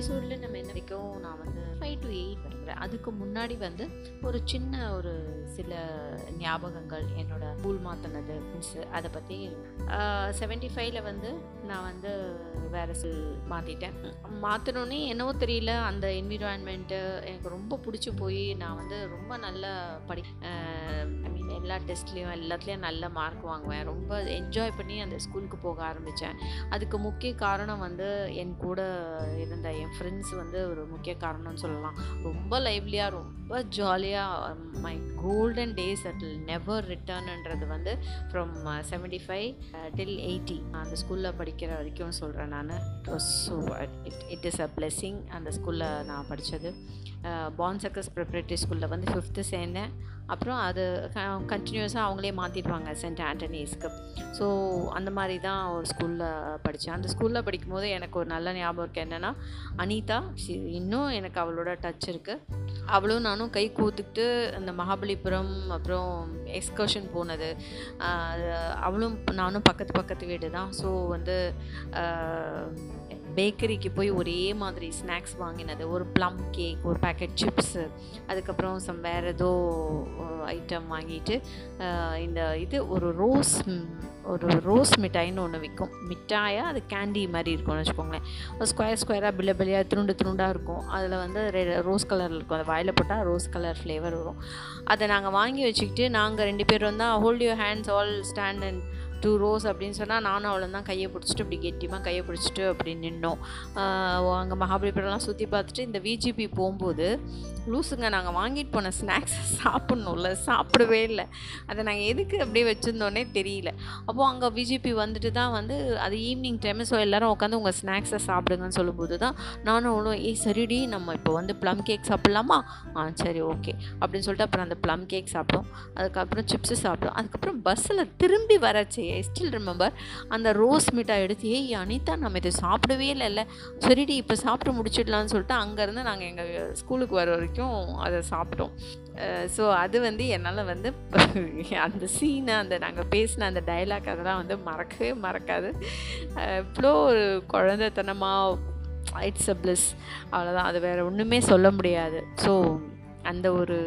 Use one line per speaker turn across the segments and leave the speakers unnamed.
எபிசோடில் நம்ம என்ன வரைக்கும் நான் வந்து டு எயிட் வருகிறேன் அதுக்கு முன்னாடி வந்து ஒரு சின்ன ஒரு சில ஞாபகங்கள் என்னோட ஸ்கூல் மாற்றினது மிஸ்ஸு அதை பற்றி செவன்ட்டி ஃபைவ்ல வந்து நான் வந்து வேறு மாற்றிட்டேன் மாற்றினோன்னே என்னவோ தெரியல அந்த என்விரான்மெண்ட்டு எனக்கு ரொம்ப பிடிச்சி போய் நான் வந்து ரொம்ப நல்லா படி ஐ மீன் எல்லா டெஸ்ட்லேயும் எல்லாத்துலேயும் நல்ல மார்க் வாங்குவேன். ரொம்ப என்ஜாய் பண்ணி அந்த ஸ்கூலுக்கு போக ஆரம்பித்தேன் அதுக்கு முக்கிய காரணம் வந்து என் கூட இருந்த என் ஃப்ரெண்ட்ஸ் வந்து ஒரு முக்கிய காரணம்னு சொல்லலாம். ரொம்ப லைவ்லியாக ரொம்ப ஜாலியாக my golden days at never ரிட்டர்ன்ன்றது வந்து from seventy five till eighty அந்த ஸ்கூலில் படிக்கிற வரைக்கும் சொல்கிறேன் நான். It was so it it is a blessing அந்த ஸ்கூலில் நான் படித்தது பான் சக்கஸ் ப்ரிப்ரேட்டரி ஸ்கூலில் வந்து ஃபிஃப்த்து சேர்ந்தேன். அப்புறம் அது கண்டினியூஸாக அவங்களே மாற்றிடுவாங்க சென்ட் ஆண்டனிஸ்க்கு ஸோ அந்த மாதிரி தான் ஒரு ஸ்கூலில் படித்தேன் அந்த ஸ்கூலில் படிக்கும்போது எனக்கு ஒரு நல்ல ஞாபகம் இருக்குது என்னென்னா அனிதா இன்னும் எனக்கு அவளோட டச் இருக்குது அவளும் நானும் கை கூத்துக்கிட்டு அந்த மகாபலிபுரம் அப்புறம் எக்ஸ்கர்ஷன் போனது. அவளும் நானும் பக்கத்து பக்கத்து வீடு தான். ஸோ வந்து பேக்கரிக்கு போய் ஒரே மாதிரி ஸ்நாக்ஸ் வாங்கினது. ஒரு ப்ளம் கேக் ஒரு பேக்கெட் சிப்ஸு அதுக்கப்புறம் சம் வேறு ஏதோ ஐட்டம் வாங்கிட்டு இந்த இது ஒரு ரோஸ் ஒரு ரோஸ் மிட்டாயின்னு ஒன்று விற்கும் மிட்டாயாக அது கேண்டி மாதிரி இருக்கும்னு வச்சுக்கோங்களேன். ஸ்கொயர் ஸ்கொயராக பில்ல பிள்ளையாக துருண்டு துருண்டாக இருக்கும். அதில் வந்து ரெ ரோஸ் கலர் இருக்கும். அதை வாயில் போட்டால் ரோஸ் கலர் ஃப்ளேவர் வரும். அதை நாங்கள் வாங்கி வச்சுக்கிட்டு நாங்கள் ரெண்டு பேரும் வந்தால் hold your hands all stand and two rows அப்படின்னு சொன்னால் நானும் அவளும் தான் கையை பிடிச்சிட்டு இப்படி கெட்டியமாக கையை பிடிச்சிட்டு அப்படி நின்னோம். அங்கே மகாபலிபுரம்லாம் சுற்றி பார்த்துட்டு இந்த விஜிபி போகும்போது லூஸுங்க நாங்கள் வாங்கிட்டு போன ஸ்நாக்ஸை சாப்பிட்ணும்ல சாப்பிடவே இல்லை. அதை நாங்கள் எதுக்கு அப்படியே வச்சுருந்தோன்னே தெரியல. அப்போது அங்கே விஜிபி வந்துட்டு தான் வந்து அது ஈவினிங் டைம் ஸோ எல்லோரும் உட்காந்து உங்கள் ஸ்நாக்ஸை சாப்பிடுங்கன்னு சொல்லும்போது தான் நானும் அவ்வளோ ஏய் சரிடி நம்ம இப்போ வந்து ப்ளம் கேக் சாப்பிட்லாமா? ஆ சரி ஓகே அப்படின்னு சொல்லிட்டு அப்புறம் அந்த ப்ளம் கேக் சாப்பிட்டோம். அதுக்கப்புறம் சிப்ஸு சாப்பிட்டோம். அதுக்கப்புறம் பஸ்ஸில் திரும்பி வரச்சே ஐ ஸ்டில் ரிமெம்பர் அந்த ரோஸ் மிட்டாய் எடுத்து ஏய் அனிதா நம்ம இதை சாப்பிடவே இல்லைல்ல சரிடி இப்போ சாப்பிட்டு முடிச்சிடலான்னு சொல்லிட்டு அங்கேருந்து நாங்கள் எங்கள் ஸ்கூலுக்கு வர வரைக்கும் அதை சாப்பிட்டோம். ஸோ அது வந்து என்னால் வந்து அந்த சீனை அந்த நாங்கள் பேசின அந்த டைலாக் அதெல்லாம் வந்து மறக்கவே மறக்காது. இவ்வளோ ஒரு குழந்தைத்தனமாக இட்ஸ் அ ப்ளஸ் அவ்வளோதான் அது வேறு ஒன்றுமே சொல்ல முடியாது. ஸோ அந்த ஒரு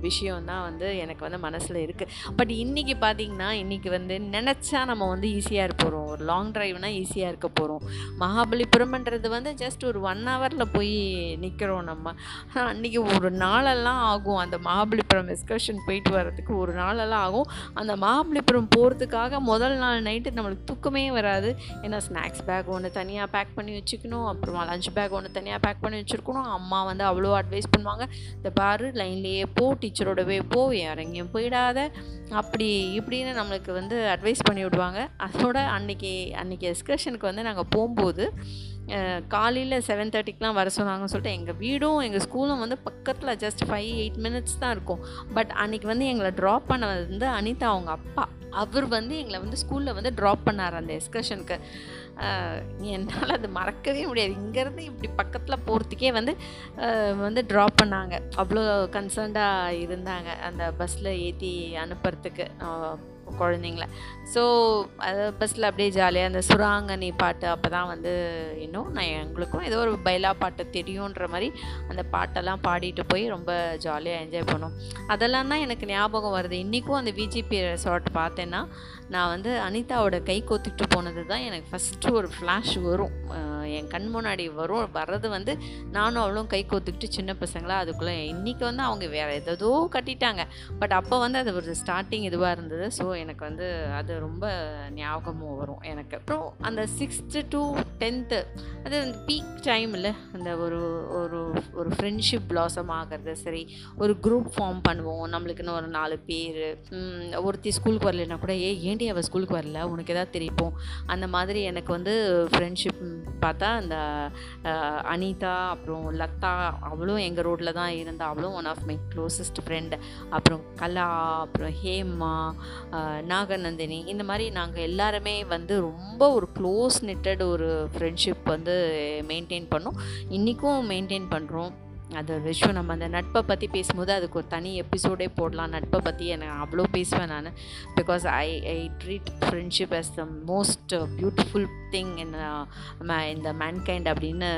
விஷயம் தான் வந்து எனக்கு வந்து மனசில் இருக்குது பட் இன்றைக்கி பார்த்திங்கன்னா இன்றைக்கி வந்து நினச்சா நம்ம வந்து ஈஸியாக இருக்க போகிறோம் ஒரு லாங் ட்ரைவ்னால் ஈஸியாக இருக்க போகிறோம் மகாபலிபுரம்ன்றது வந்து ஜஸ்ட் ஒரு ஒன் ஹவரில் போய் நிற்கிறோம் நம்ம. ஆனால் அன்றைக்கி ஒரு நாளெல்லாம் ஆகும். அந்த மகாபலிபுரம் எக்ஸ்கர்ஷன் போயிட்டு வர்றதுக்கு ஒரு நாளெல்லாம் ஆகும். அந்த மகாபலிபுரம் போகிறதுக்காக முதல் நாள் நைட்டு நம்மளுக்கு தூக்கமே வராது. ஏன்னா ஸ்நாக்ஸ் பேக் ஒன்று தனியாக பேக் பண்ணி வச்சுக்கணும். அப்புறமா லஞ்ச் பேக் ஒன்று தனியாக பேக் பண்ணி வச்சுருக்கணும். அம்மா வந்து அவ்வளோ அட்வைஸ் பண்ணுவாங்க. இந்த பாரு லைன்லேயே போ டீச்சரோடவே போ இறங்கியும் போயிடாத. அப்படி இப்படின்னு நம்மளுக்கு வந்து அட்வைஸ் பண்ணி விடுவாங்க. அதோட அன்றைக்கி அன்றைக்கி எக்ஸ்கர்ஷனுக்கு வந்து நாங்கள் போகும்போது காலையில் செவன் தேர்ட்டிக்கெலாம் வர சொன்னாங்கன்னு சொல்லிட்டு எங்கள் வீடும் எங்கள் ஸ்கூலும் வந்து பக்கத்தில் ஜஸ்ட் ஃபைவ் எயிட் மினிட்ஸ் தான் இருக்கும். பட் அன்றைக்கி வந்து எங்களை ட்ராப் பண்ண வந்து அனிதா அவங்க அப்பா. அவர் வந்து எங்களை வந்து ஸ்கூலில் வந்து ட்ராப் பண்ணார் அந்த எக்ஸ்கர்ஷனுக்கு என்னால் அது மறக்கவே முடியாது. இங்கேருந்து இப்படி பக்கத்தில் போகிறதுக்கே வந்து வந்து ட்ராப் பண்ணாங்க. அவ்வளோ கன்சர்ன்டாக இருந்தாங்க. அந்த பஸ்ஸில் ஏற்றி அனுப்புறதுக்கு. குழந்தைங்கள. ஸோ அது பஸ்ஸில் அப்படியே ஜாலியாக அந்த சுராங்கனி பாட்டு அப்போ தான் வந்து இன்னும் நான் எங்களுக்கும் ஏதோ ஒரு பைலா பாட்டு தெரியுன்ற மாதிரி அந்த பாட்டெல்லாம் பாடிட்டு போய் ரொம்ப ஜாலியாக என்ஜாய் பண்ணோம். அதெல்லாம் தான் எனக்கு ஞாபகம் வருது. இன்றைக்கும் அந்த விஜிபி ரெசார்ட் பார்த்தேன்னா நான் வந்து அனிதாவோட கை கோத்திட்டு போனது தான் எனக்கு ஃபஸ்ட்டு ஒரு ஃப்ளாஷ் வரும். என் கண் முன்னாடி வரும். வர்றது வந்து நானும் அவளும் கை கோத்துக்கிட்டு சின்ன பசங்களாக அதுக்குள்ளே இன்றைக்கி வந்து அவங்க வேறு ஏதோ கட்டிட்டாங்க. பட் அப்போ வந்து அது ஒரு ஸ்டார்டிங் இதுவாக இருந்தது. ஸோ எனக்கு வந்து அது ரொம்ப ஞாபகமும் வரும் எனக்கு. அப்புறம் அந்த சிக்ஸ்த்து டு டென்த்து அது அந்த பீக் டைமில் அந்த ஒரு ஒரு ஒரு ஃப்ரெண்ட்ஷிப் பிளாசம் ஆகிறது. சரி ஒரு குரூப் ஃபார்ம் பண்ணுவோம். நம்மளுக்குன்னு ஒரு நாலு பேர். ஒருத்தி ஸ்கூலுக்கு வரலைன்னா கூட ஏ ஏண்டி அவள் ஸ்கூலுக்கு வரல? உனக்கு எதாவது தெரிப்போம் அந்த மாதிரி எனக்கு வந்து ஃப்ரெண்ட்ஷிப் பார்த்தா அந்த அனிதா அப்புறம் லதா அவளும் எங்கள் ரோட்டில் தான் இருந்தா அவளும் one of my closest friend அப்புறம் கலா அப்புறம் ஹேமா நாகநந்தினி இந்த மாதிரி நாங்கள் எல்லாருமே வந்து ரொம்ப ஒரு க்ளோஸ் நிட்டட் ஒரு ஃப்ரெண்ட்ஷிப் வந்து மெயின்டைன் பண்ணோம். இன்றைக்கும் மெயின்டைன் பண்ணுறோம் அது ஒரு விஷயம் நம்ம அந்த நட்பை பற்றி பேசும்போது அதுக்கு ஒரு தனி எபிசோடே போடலாம். நட்பை பற்றி எனக்கு அவ்வளோ பேசுவேன் நான். Because I I treat friendship as the most beautiful thing in இந்த மேன்கைண்ட் அப்படின்னு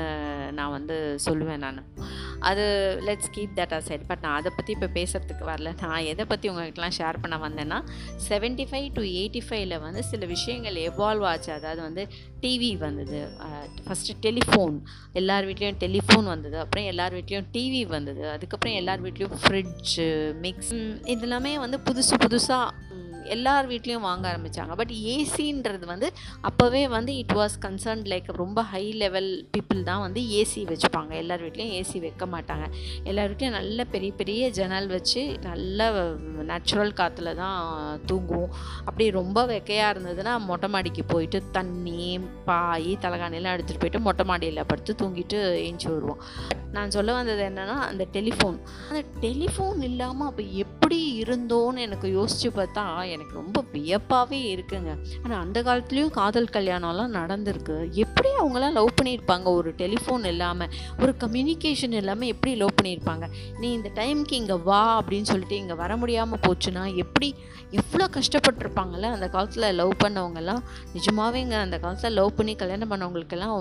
நான் வந்து சொல்லுவேன் நான். அது let's keep that aside but நான் அதை பற்றி இப்போ பேசுகிறதுக்கு வரல. நான் எதை பற்றி உங்கள்கிட்டலாம் ஷேர் பண்ண வந்தேன்னா செவன்ட்டி ஃபைவ் டு எயிட்டி ஃபைவ்ல வந்து சில விஷயங்கள் எவால்வ் ஆச்சு. அதாவது வந்து டிவி வந்தது. ஃபஸ்ட்டு டெலிஃபோன் எல்லார் வீட்லேயும் டெலிஃபோன் வந்தது. அப்புறம் எல்லார் வீட்லேயும் டிவி வந்தது. அதுக்கப்புறம் எல்லார் வீட்லேயும் ஃப்ரிட்ஜு மிக்ஸ் இதெல்லாமே வந்து புதுசு புதுசாக எல்லார் வீட்லேயும் வாங்க ஆரம்பித்தாங்க பட் ஏசின்றது வந்து அப்போவே வந்து இட் வாஸ் கன்சர்ன் லைக் ரொம்ப ஹை லெவல் பீப்புள் தான் வந்து ஏசி வச்சுப்பாங்க. எல்லார் வீட்லேயும் ஏசி வைக்க மாட்டாங்க. எல்லார் வீட்லேயும் நல்ல பெரிய பெரிய ஜன்னல் வச்சு நல்ல நேச்சுரல் காற்றுல தான் தூங்குவோம். அப்படி ரொம்ப வெக்கையாக இருந்ததுன்னா மொட்டை மாடிக்கு போயிட்டு தண்ணி பாய் தலைகாணிலாம் எடுத்துகிட்டு போயிட்டு மொட்டை மாடியில் படுத்து தூங்கிட்டு ஏஞ்சி வருவோம். நான் சொல்ல வந்தது என்னென்னா அந்த டெலிஃபோன் அந்த டெலிஃபோன் இல்லாமல் அப்போ எப்படி இருந்தோன்னு எனக்கு யோசித்து பார்த்தா எனக்கு ரொம்ப வியப்பாகவே இருக்குங்க. ஆனால் அந்த காலத்துலேயும் காதல் கல்யாணம்லாம் நடந்திருக்கு. எப்படி அவங்களாம் லவ் பண்ணியிருப்பாங்க? ஒரு டெலிஃபோன் இல்லாமல் ஒரு கம்யூனிகேஷன் இல்லாமல் எப்படி லவ் பண்ணியிருப்பாங்க? நீ இந்த டைம்க்கு இங்கே வா அப்படின்னு சொல்லிட்டு இங்கே வர முடியாமல் போச்சுன்னா எப்படி எவ்வளோ கஷ்டப்பட்டிருப்பாங்கல்ல? அந்த காலத்தில் லவ் பண்ணவங்கெல்லாம் நிஜமாவேங்க அந்த காலத்தில் லவ் பண்ணி கல்யாணம் பண்ணவங்களுக்கெல்லாம்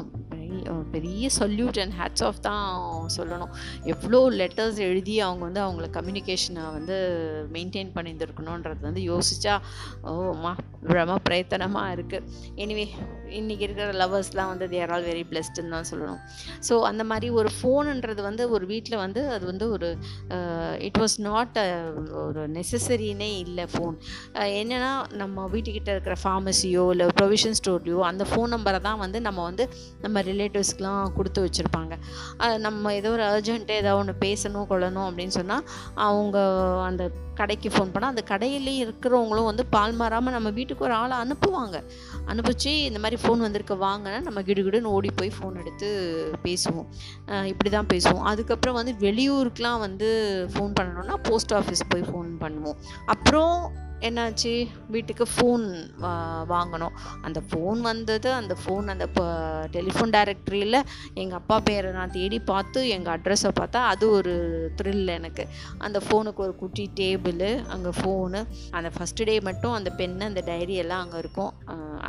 பெரிய பெரிய சொல்யூட் அண்ட் ஹேட்ஸ் ஆஃப் தான் சொல்லணும். எவ்வளோ லெட்டர்ஸ் எழுதி அவங்க வந்து அவங்கள கம்யூனிகேஷனை வந்து மெயின்டைன் பண்ணியிருந்துருக்கணுன்றது வந்து யோசித்தா ஓ மா பிரம பிரயத்தனமாக இருக்குது எனிவே இன்றைக்கி இருக்கிற லவர்ஸ்லாம் வந்து தேர் ஆல் வெரி பிளெஸ்டுன்னு தான் சொல்லணும். ஸோ அந்த மாதிரி ஒரு ஃபோனுன்றது வந்து ஒரு வீட்டில் வந்து அது வந்து ஒரு இட் வாஸ் நாட் ஒரு நெசசரினே இல்லை ஃபோன் என்னென்னா நம்ம வீட்டுக்கிட்ட இருக்கிற ஃபார்மசியோ இல்லை ப்ரொவிஷன் ஸ்டோர்லையோ அந்த ஃபோன் நம்பரை தான் வந்து நம்ம வந்து நம்ம ரிலேட்டிவ்ஸ்க்கெலாம் கொடுத்து வச்சுருப்பாங்க. நம்ம ஏதோ ஒரு அர்ஜென்ட்டு ஏதோ ஒன்று பேசணும் கொள்ளணும் அப்படின்னு சொன்னால் அவங்க அந்த கடைக்கு ஃபோன் பண்ணால் அந்த கடையிலேயே இருக்கிறவங்களும் வந்து பால் மாறாமல் நம்ம வீட்டுக்கு ஒரு ஆளை அனுப்புவாங்க. அனுப்பிச்சு இந்த மாதிரி ஃபோன் வந்திருக்க வாங்கன்னா நம்ம கிடுகிடுன்னு ஓடி போய் ஃபோன் எடுத்து பேசுவோம். இப்படி தான் பேசுவோம். அதுக்கப்புறம் வந்து வெளியூருக்கெலாம் வந்து ஃபோன் பண்ணணுன்னா போஸ்ட் ஆஃபீஸ் போய் ஃபோன் பண்ணுவோம். அப்புறம் என்னாச்சு? வீட்டுக்கு ஃபோன் வாங்கினோம் அந்த ஃபோன் வந்தது அந்த ஃபோன் அந்த டெலிஃபோன் டைரக்டரியில் எங்கள் அப்பா பேரை நான் தேடி பார்த்து எங்கள் அட்ரஸை பார்த்தா அது ஒரு த்ரில் எனக்கு. அந்த ஃபோனுக்கு ஒரு குட்டி டேபிள் அங்கே ஃபோனு அந்த ஃபஸ்ட்டு டே மட்டும் அந்த பென்னு அந்த டைரி எல்லாம் அங்கே இருக்கும்.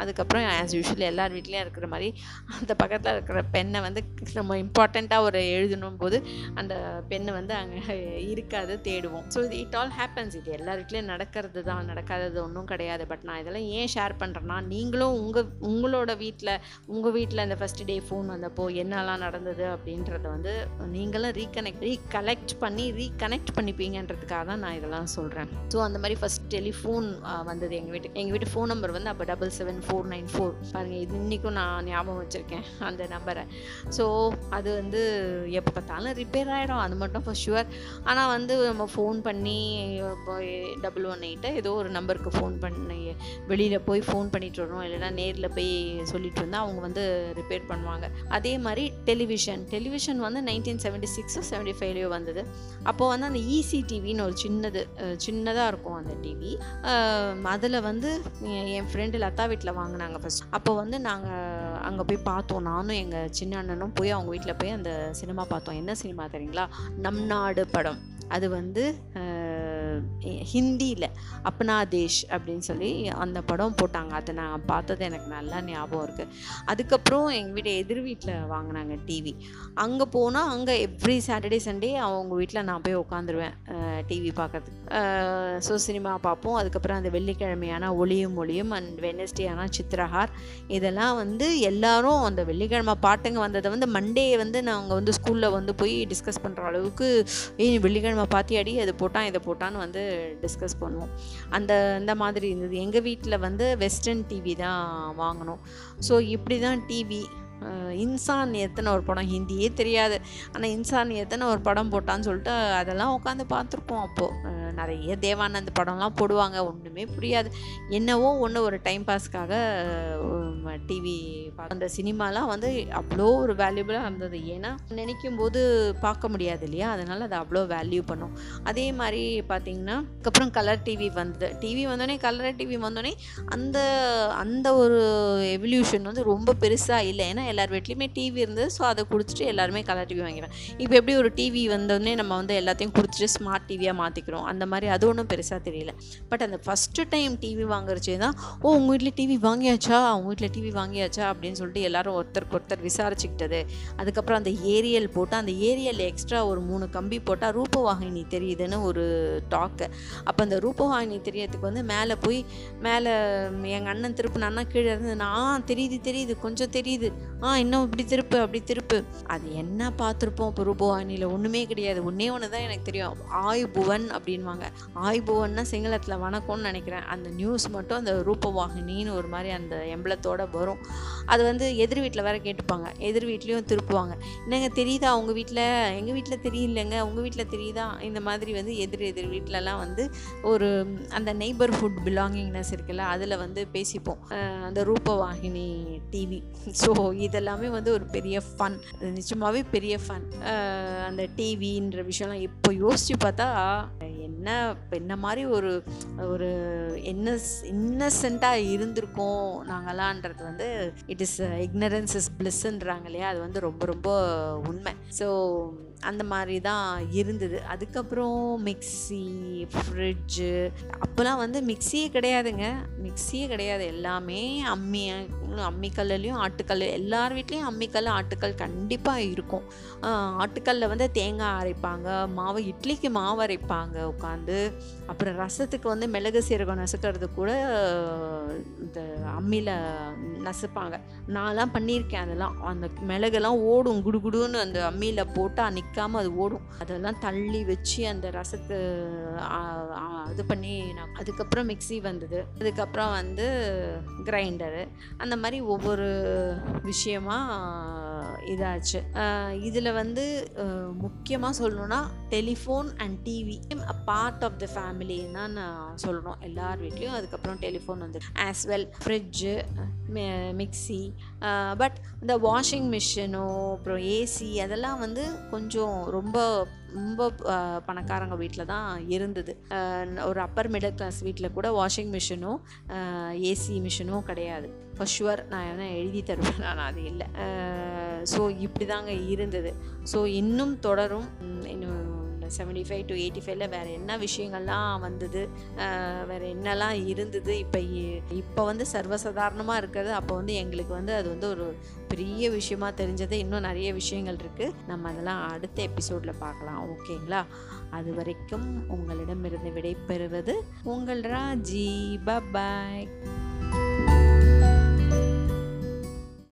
அதுக்கப்புறம் ஆஸ் யூஷுவல் எல்லார் வீட்லேயும் இருக்கிற மாதிரி அந்த பக்கத்தில் இருக்கிற பெண்ணை வந்து நம்ம இம்பார்ட்டண்ட்டாக ஒரு எழுதணும் போது அந்த பெண்ணு வந்து அங்கே இருக்காது தேடுவோம். ஸோ இது இட் ஆல் ஹேப்பன்ஸ் இது எல்லார் வீட்லேயும் நடக்கிறது தான் நடக்காதது ஒன்றும் கிடையாது. பட் நான் இதெல்லாம் ஏன் ஷேர் பண்ணுறேன்னா நீங்களும் உங்கள் உங்களோட வீட்டில் உங்கள் வீட்டில் இந்த ஃபஸ்ட் டே ஃபோன் வந்தப்போ என்னெல்லாம் நடந்தது அப்படின்றத வந்து நீங்களும் ரீகனெக்ட் ரீகலெக்ட் பண்ணி ரீகனெக்ட் பண்ணிப்பீங்கன்றதுக்காக தான் நான் இதெல்லாம் சொல்கிறேன் ஸோ அந்த மாதிரி ஃபஸ்ட் டெலிஃபோன் வந்தது எங்கள் வீட்டுக்கு எங்கள் வீட்டு ஃபோன் நம்பர் வந்து அப்போ double seven four nine four பாருங்கள் இது இன்றைக்கும் நான் ஞாபகம் வச்சுருக்கேன் அந்த நம்பரை ஸோ அது வந்து எப்போ பார்த்தாலும் ரிப்பேர் ஆகிடும் அது மட்டும் ஃபார் ஷுவர் ஆனால் வந்து நம்ம ஃபோன் பண்ணி டபுள் ஒன் எயிட்டை ஏதோ ஒரு நம்பருக்கு ஃபோன் பண்ணி வெளியில் போய் ஃபோன் பண்ணிட்டு வரணும் இல்லைனா நேரில் போய் சொல்லிட்டு வந்தால் அவங்க வந்து ரிப்பேர் பண்ணுவாங்க. அதே மாதிரி டெலிவிஷன் டெலிவிஷன் வந்து நைன்டீன் செவன்ட்டி சிக்ஸோ செவன்ட்டி ஃபைவ்லையோ வந்தது. அப்போது வந்து அந்த ஈசி டிவின்னு ஒரு சின்னது சின்னதாக இருக்கும் அந்த டிவி அதில் வந்து என் ஃப்ரெண்டு லதா வீட்டில் வாங்கினாங்க ஃபஸ்ட் அப்போ வந்து நாங்கள் அங்கே போய் பார்த்தோம். நானும் எங்கள் சின்ன அண்ணனும் போய் அவங்க வீட்டில் போய் அந்த சினிமா பார்த்தோம். என்ன சினிமா தெரியுங்களா? நம் நாடு படம். அது வந்து ஹிந்தியில் அப்னா தேஷ் அப்படின்னு சொல்லி அந்த படம் போட்டாங்க. அதை நான் பார்த்தது எனக்கு நல்லா ஞாபகம் இருக்குது அதுக்கப்புறம் எங்கள் வீட்டு எதிர் வீட்டில் வாங்கினாங்க டிவி அங்கே போனால் அங்கே எவ்ரி சாட்டர்டே சண்டே அவங்க வீட்டில் நான் போய் உட்காந்துருவேன் டிவி பார்க்கறதுக்கு ஸோ சினிமா பார்ப்போம். அதுக்கப்புறம் அந்த வெள்ளிக்கிழமையான ஒளியும் ஒளியும் அண்ட் வெனஸ்டே ஆனால் சித்திரஹார் இதெல்லாம் வந்து எல்லாரும் அந்த வெள்ளிக்கிழமை பாட்டுங்க வந்ததை வந்து மண்டே வந்து நாங்கள் வந்து ஸ்கூலில் வந்து போய் டிஸ்கஸ் பண்ணுற அளவுக்கு ஏய் வெள்ளிக்கிழமை பார்த்தியாடி? அது போட்டான் இதை போட்டான்னு வந்து டிஸ்கஸ் பண்ணுவோம். அந்த இந்த மாதிரி இருந்தது. எங்கள் வீட்டில் வந்து வெஸ்டர்ன் டிவி தான் வாங்கினோம். ஸோ இப்படி தான் டிவி இன்சான் எத்தனை ஒரு படம்? ஹிந்தியே தெரியாது. ஆனால் இன்சான் எத்தனை ஒரு படம் போட்டான்னு சொல்லிட்டு அதெல்லாம் உட்காந்து பார்த்துருப்போம் அப்போது நிறைய தேவானந்த் படம்லாம் போடுவாங்க. ஒன்றுமே புரியாது. என்னவோ ஒன்று ஒரு டைம் பாஸ்க்காக டிவி அந்த சினிமாலாம் வந்து அவ்வளோ ஒரு வேல்யூபிளாக இருந்தது. ஏன்னா நினைக்கும் போது பார்க்க முடியாது இல்லையா? அதனால் அதை அவ்வளோ வேல்யூ பண்ணும். அதே மாதிரி பார்த்திங்கன்னா அதுக்கப்புறம் கலர் டிவி வந்தது. டிவி வந்தோடனே கலர் டிவி வந்தோடனே அந்த அந்த ஒரு எவல்யூஷன் வந்து ரொம்ப பெருசாக இல்லை. ஏன்னா எல்லார் வீட்லேயுமே டிவி இருந்தது. ஸோ அதை கொடுத்துட்டு எல்லாருமே கலர் டிவி வாங்கிடுறேன் இப்போ எப்படி ஒரு டிவி வந்தோடனே நம்ம வந்து எல்லாத்தையும் கொடுத்துட்டு ஸ்மார்ட் டிவியாக மாற்றிக்கிறோம் அந்த மாதிரி அது ஒன்றும் பெருசாக தெரியல. பட் அந்த ஃபஸ்ட்டு டைம் டிவி வாங்குறச்சே தான் ஓ உங்கள் வீட்டில் டிவி வாங்கியாச்சா? அவங்க வீட்டில் டிவி வாங்கியாச்சா? அப்படின்னு சொல்லிட்டு எல்லாரும் ஒருத்தருக்கு ஒருத்தர் விசாரிச்சுக்கிட்டது. அதுக்கப்புறம் அந்த ஏரியல் போட்டு அந்த ஏரியல் எக்ஸ்ட்ரா ஒரு மூணு கம்பி போட்டால் ரூபவாகினி தெரியுதுன்னு ஒரு டாக்கு அப்போ அந்த ரூபவாகினி தெரியறதுக்கு வந்து மேலே போய் மேலே எங்கள் அண்ணன் திருப்புனான்னா கீழே இருந்து நான் தெரியுது தெரியுது கொஞ்சம் தெரியுது. ஆ இன்னும் இப்படி திருப்பு அப்படி திருப்பு. அது என்ன பார்த்துருப்போம்? இப்போ ரூபவாகினியில் ஒன்றுமே கிடையாது. ஒன்றே ஒன்று தான் எனக்கு தெரியும். ஆயு புவன் சொல்லுவாங்க. ஆய்புவன்னா சிங்களத்தில் வணக்கம்னு நினைக்கிறேன். அந்த நியூஸ் மட்டும் அந்த ரூபவாகினின்னு ஒரு மாதிரி அந்த எம்பளத்தோடு வரும். அது வந்து எதிர் வீட்டில் வேற கேட்டுப்பாங்க. எதிர் வீட்லேயும் திருப்புவாங்க. என்னங்க தெரியுதா? உங்கள் வீட்டில் எங்கள் வீட்டில் தெரியலங்க. உங்கள் வீட்டில் தெரியுதா? இந்த மாதிரி வந்து எதிர் எதிர் வீட்டிலலாம் வந்து ஒரு அந்த நெய்பர்ஹுட் பிலாங்கிங்னஸ் இருக்குல்ல அதில் வந்து பேசிப்போம். அந்த ரூபவாகினி டிவி ஸோ இதெல்லாமே வந்து ஒரு பெரிய ஃபன் நிச்சயமாகவே பெரிய ஃபன் அந்த டிவின்ற விஷயம்லாம் இப்போ யோசித்து பார்த்தா என்ன என்ன மாதிரி ஒரு ஒரு இன்னஸ் இன்னசென்ட்டாக இருந்திருக்கோம் நாங்களான்றது வந்து இட் இஸ் இக்னரன்ஸ் இஸ் பிளஸ்ன்றாங்க இல்லையா? அது வந்து ரொம்ப ரொம்ப உண்மை. ஸோ அந்த மாதிரி தான் இருந்தது. அதுக்கப்புறம் மிக்ஸி ஃப்ரிட்ஜு அப்போல்லாம் வந்து மிக்ஸியே கிடையாதுங்க. மிக்ஸியே கிடையாது. எல்லாமே அம்மி அம்மிக்கல்லையும் ஆட்டுக்கல் எல்லார் வீட்லேயும் அம்மிக்கல் ஆட்டுக்கல் கண்டிப்பாக இருக்கும். ஆட்டுக்கல்லில் வந்து தேங்காய் அரைப்பாங்க மாவு இட்லிக்கு மாவு அரைப்பாங்க உட்காந்து. அப்புறம் ரசத்துக்கு வந்து மிளகு சீரகம் நசுக்கிறது கூட இந்த அம்மியில் நசுப்பாங்க. நான்லாம் பண்ணியிருக்கேன் அதெல்லாம். அந்த மிளகெல்லாம் ஓடும் குடுகுடுன்னு அந்த அம்மியில் போட்டு அன்றைக்கி நிற்காம அது ஓடும். அதெல்லாம் தள்ளி வச்சு அந்த ரசத்தை இது பண்ணி நான் அதுக்கப்புறம் மிக்ஸி வந்தது. அதுக்கப்புறம் வந்து கிரைண்டரு அந்த மாதிரி ஒவ்வொரு விஷயமா இதாச்சு. இதில் வந்து முக்கியமாக சொல்லணும்னா telephone and TV a part of the ஃபேமிலின்னு தான் நான் சொல்லணும். எல்லார் வீட்லேயும் அதுக்கப்புறம் டெலிஃபோன் வந்து as well fridge mixie but இந்த வாஷிங் மிஷினோ அப்புறம் ஏசி அதெல்லாம் வந்து கொஞ்சம் ரொம்ப ரொம்ப பணக்காரங்க வீட்டில் தான் இருந்தது. ஒரு அப்பர் மிடில் கிளாஸ் வீட்டில் கூட வாஷிங் மிஷினும் ஏசி மிஷினும் கிடையாது. ஃபார் ஷுவர் நான் என்ன எழுதி தருவேன் நான் அது இல்லை. ஸோ இப்படி தாங்க இருந்தது. ஸோ இன்னும் தொடரும். இன்னும் செவன்டி ஃபைவ் டு எயிட்டி ஃபைவ்ல வேறு என்ன விஷயங்கள்லாம் வந்தது? வேறு என்னெல்லாம் இருந்தது? இப்போ இப்போ வந்து சர்வசாதாரணமாக இருக்கிறது அப்போ வந்து எங்களுக்கு வந்து அது வந்து ஒரு பெரிய விஷயமா தெரிஞ்சது. இன்னும் நிறைய விஷயங்கள் இருக்குது நம்ம அதெல்லாம் அடுத்த எபிசோடில் பார்க்கலாம். ஓகேங்களா? அது வரைக்கும் உங்களிடமிருந்து விடைபெறுவது உங்கள் ராஜி. பாய்